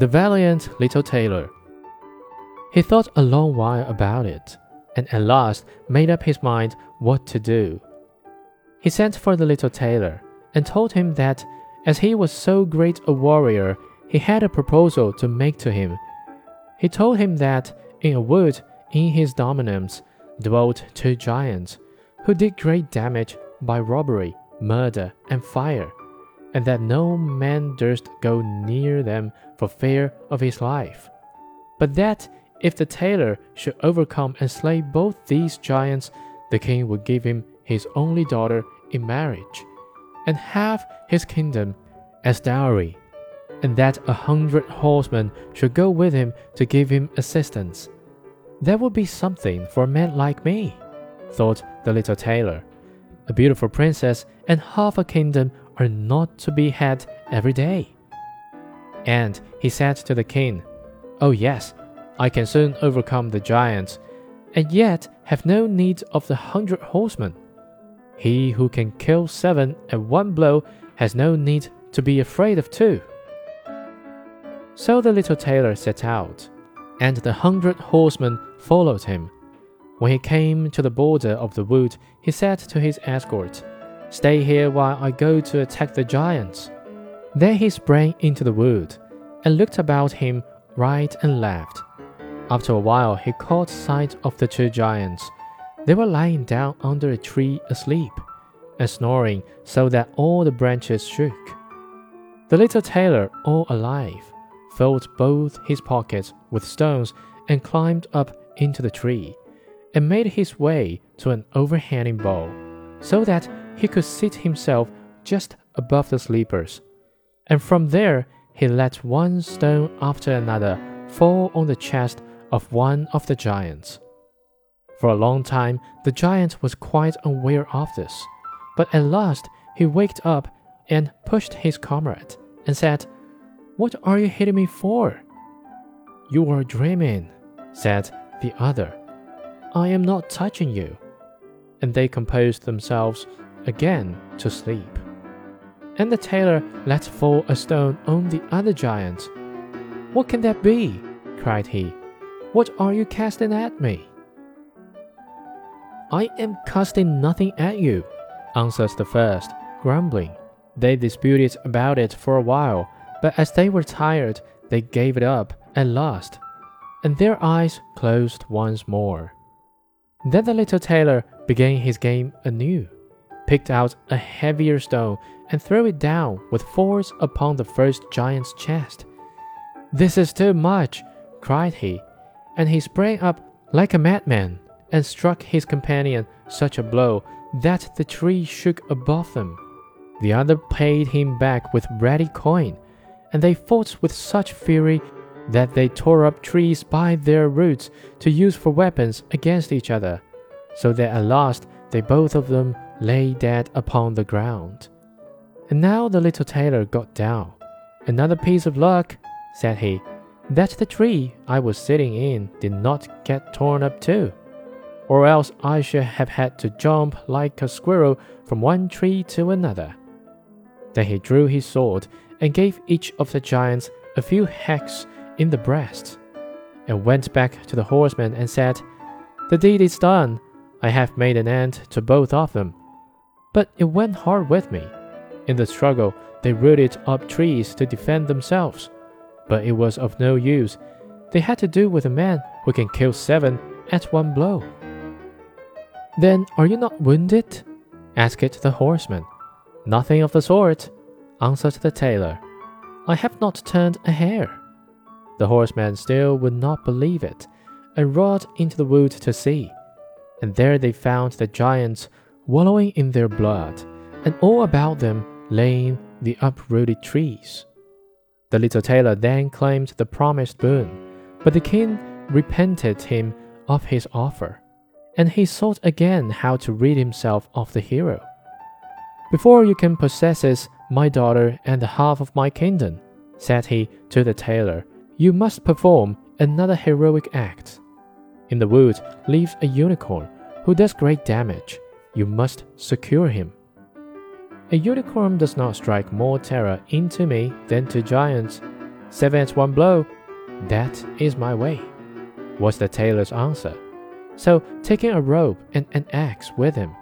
The Valiant Little Tailor. He thought a long while about it, and at last made up his mind what to do. He sent for the little tailor and told him that, as he was so great a warrior, he had a proposal to make to him. He told him that in a wood in his dominions dwelt two giants who did great damage by robbery, murder, and fire, and that no man durst go near them for fear of his life. But that if the tailor should overcome and slay both these giants, the king would give him his only daughter in marriage, and half his kingdom as dowry, and that a hundred horsemen should go with him to give him assistance. That would be something for a man like me, thought the little tailor. A beautiful princess and half a kingdom are not to be had every day. And he said to the king, Oh, yes, I can soon overcome the giants, and yet have no need of the hundred horsemen. He who can kill seven at one blow has no need to be afraid of two. So the little tailor set out, and the hundred horsemen followed him. When he came to the border of the wood, he said to his escort, Stay here while I go to attack the giants. Then he sprang into the wood and looked about him right and left. After a while, he caught sight of the two giants. They were lying down under a tree asleep and snoring so that all the branches shook. The little tailor, all alive, filled both his pockets with stones and climbed up into the tree and made his way to an overhanging bough so that he could seat himself just above the sleepers. And from there, he let one stone after another fall on the chest of one of the giants. For a long time, the giant was quite unaware of this, but at last he waked up and pushed his comrade and said, What are you hitting me for? You are dreaming, said the other. I am not touching you. And they composed themselves again to sleep. And the tailor let fall a stone on the other giant. What can that be? cried he. What are you casting at me? I am casting nothing at you, answers the first, grumbling. They disputed about it for a while, but as they were tired, they gave it up at last, and their eyes closed once more. Then the little tailor began his game anew picked out a heavier stone and threw it down with force upon the first giant's chest. This is too much, cried he, and he sprang up like a madman and struck his companion such a blow that the tree shook above them. The other paid him back with ready coin, and they fought with such fury that they tore up trees by their roots to use for weapons against each other, so that at last they both of them lay dead upon the ground. And now the little tailor got down. Another piece of luck, said he, that the tree I was sitting in did not get torn up too, or else I should have had to jump like a squirrel from one tree to another. Then he drew his sword and gave each of the giants a few hacks in the breast, and went back to the horsemen and said, The deed is done. I have made an end to both of them but it went hard with me. In the struggle, they rooted up trees to defend themselves, but it was of no use. They had to do with a man who can kill seven at one blow. Then are you not wounded? asked the horseman. Nothing of the sort, answered the tailor. I have not turned a hair. The horseman still would not believe it, and rode into the wood to see. And there they found the giants wallowing in their blood, and all about them laying the uprooted trees. The little tailor then claimed the promised boon, but the king repented him of his offer, and he sought again how to rid himself of the hero. Before you can possess my daughter and the half of my kingdom, said he to the tailor, you must perform another heroic act. In the wood lives a unicorn who does great damage you must secure him. A unicorn does not strike more terror into me than to giants. seven at one blow. That is my way, was the tailor's answer. So, taking a rope and an axe with him,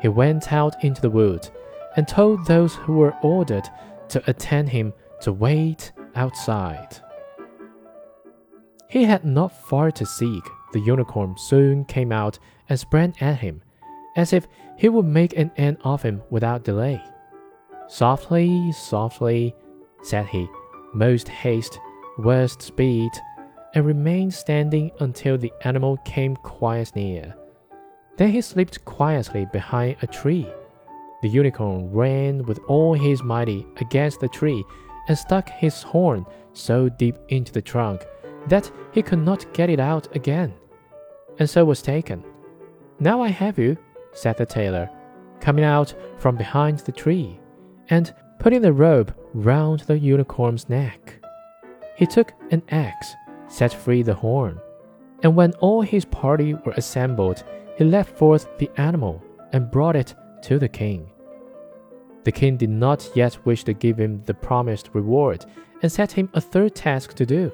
he went out into the wood and told those who were ordered two attend him to wait outside. He had not far to seek. The unicorn soon came out and sprang at him, as if he would make an end of him without delay. Softly, softly, said he, most haste, worst speed, and remained standing until the animal came quite near. Then he slipped quietly behind a tree. The unicorn ran with all his might against the tree and stuck his horn so deep into the trunk that he could not get it out again, and so was taken. Now I have you, said the tailor, coming out from behind the tree, and putting the rope round the unicorn's neck. He took an axe, set free the horn, and when all his party were assembled, he led forth the animal and brought it to the king. The king did not yet wish to give him the promised reward and set him a third task to do.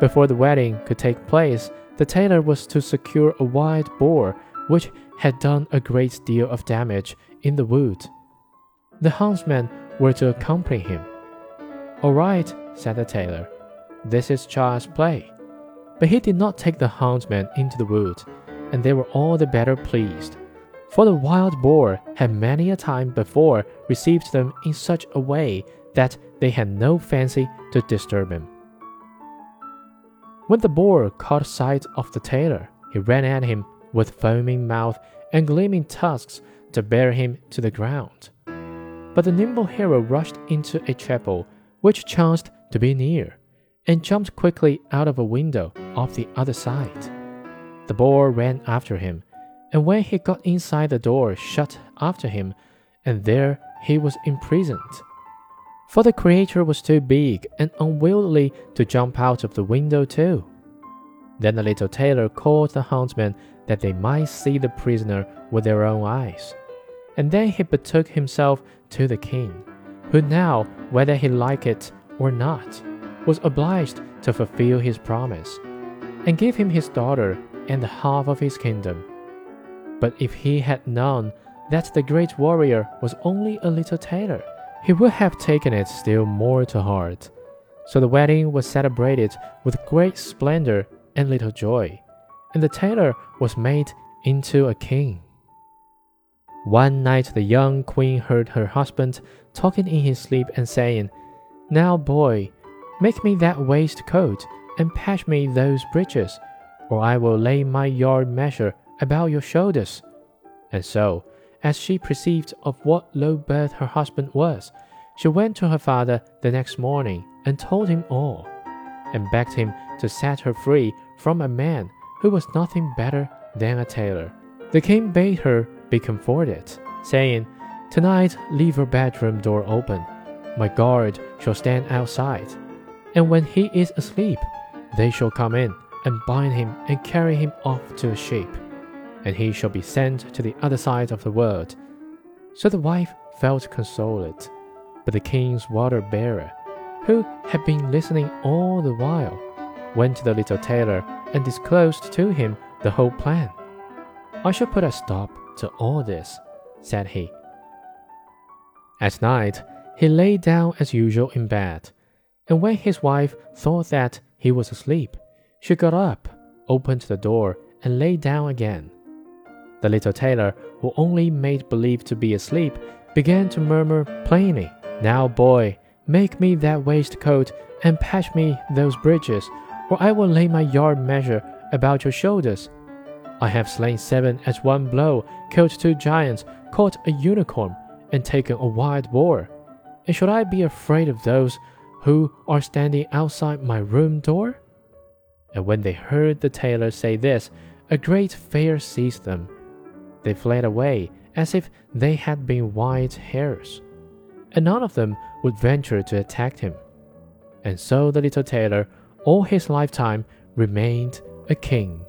Before the wedding could take place, the tailor was to secure a wild boar which had done a great deal of damage in the wood. The huntsmen were to accompany him. All right, said the tailor, this is child's play. But he did not take the huntsmen into the wood, and they were all the better pleased. For the wild boar had many a time before received them in such a way that they had no fancy to disturb him. When the boar caught sight of the tailor, he ran at him with foaming mouth and gleaming tusks to bear him to the ground. But the nimble hero rushed into a chapel which chanced to be near, and jumped quickly out of a window off the other side. The boar ran after him, and when he got inside, the door shut after him, and there he was imprisoned. For the creature was too big and unwieldy to jump out of the window, too. Then the little tailor called the huntsmen that they might see the prisoner with their own eyes. And then he betook himself to the king, who now, whether he liked it or not, was obliged to fulfill his promise, and give him his daughter and the half of his kingdom. But if he had known that the great warrior was only a little tailor, he would have taken it still more to heart. So the wedding was celebrated with great splendor and little joy, and the tailor was made into a king. One night the young queen heard her husband talking in his sleep and saying, Now, boy, make me that waistcoat and patch me those breeches, or I will lay my yard measure about your shoulders. And so, as she perceived of what low birth her husband was, she went to her father the next morning and told him all, and begged him to set her free from a man who was nothing better than a tailor. The king bade her be comforted, saying, Tonight leave your bedroom door open. My guard shall stand outside, and when he is asleep, they shall come in and bind him and carry him off to a ship, and he shall be sent to the other side of the world. So the wife felt consoled, but the king's water bearer, who had been listening all the while, went to the little tailor and disclosed to him the whole plan. I shall put a stop to all this, said he. At night, he lay down as usual in bed, and when his wife thought that he was asleep, she got up, opened the door, and lay down again. The little tailor, who only made believe to be asleep, began to murmur plainly, Now, boy, make me that waistcoat and patch me those breeches, or I will lay my yard measure about your shoulders. I have slain seven at one blow, killed two giants, caught a unicorn, and taken a wild boar. And should I be afraid of those who are standing outside my room door? And when they heard the tailor say this, a great fear seized them. They fled away as if they had been white hares, and none of them would venture to attack him. And so the little tailor all his lifetime remained a king.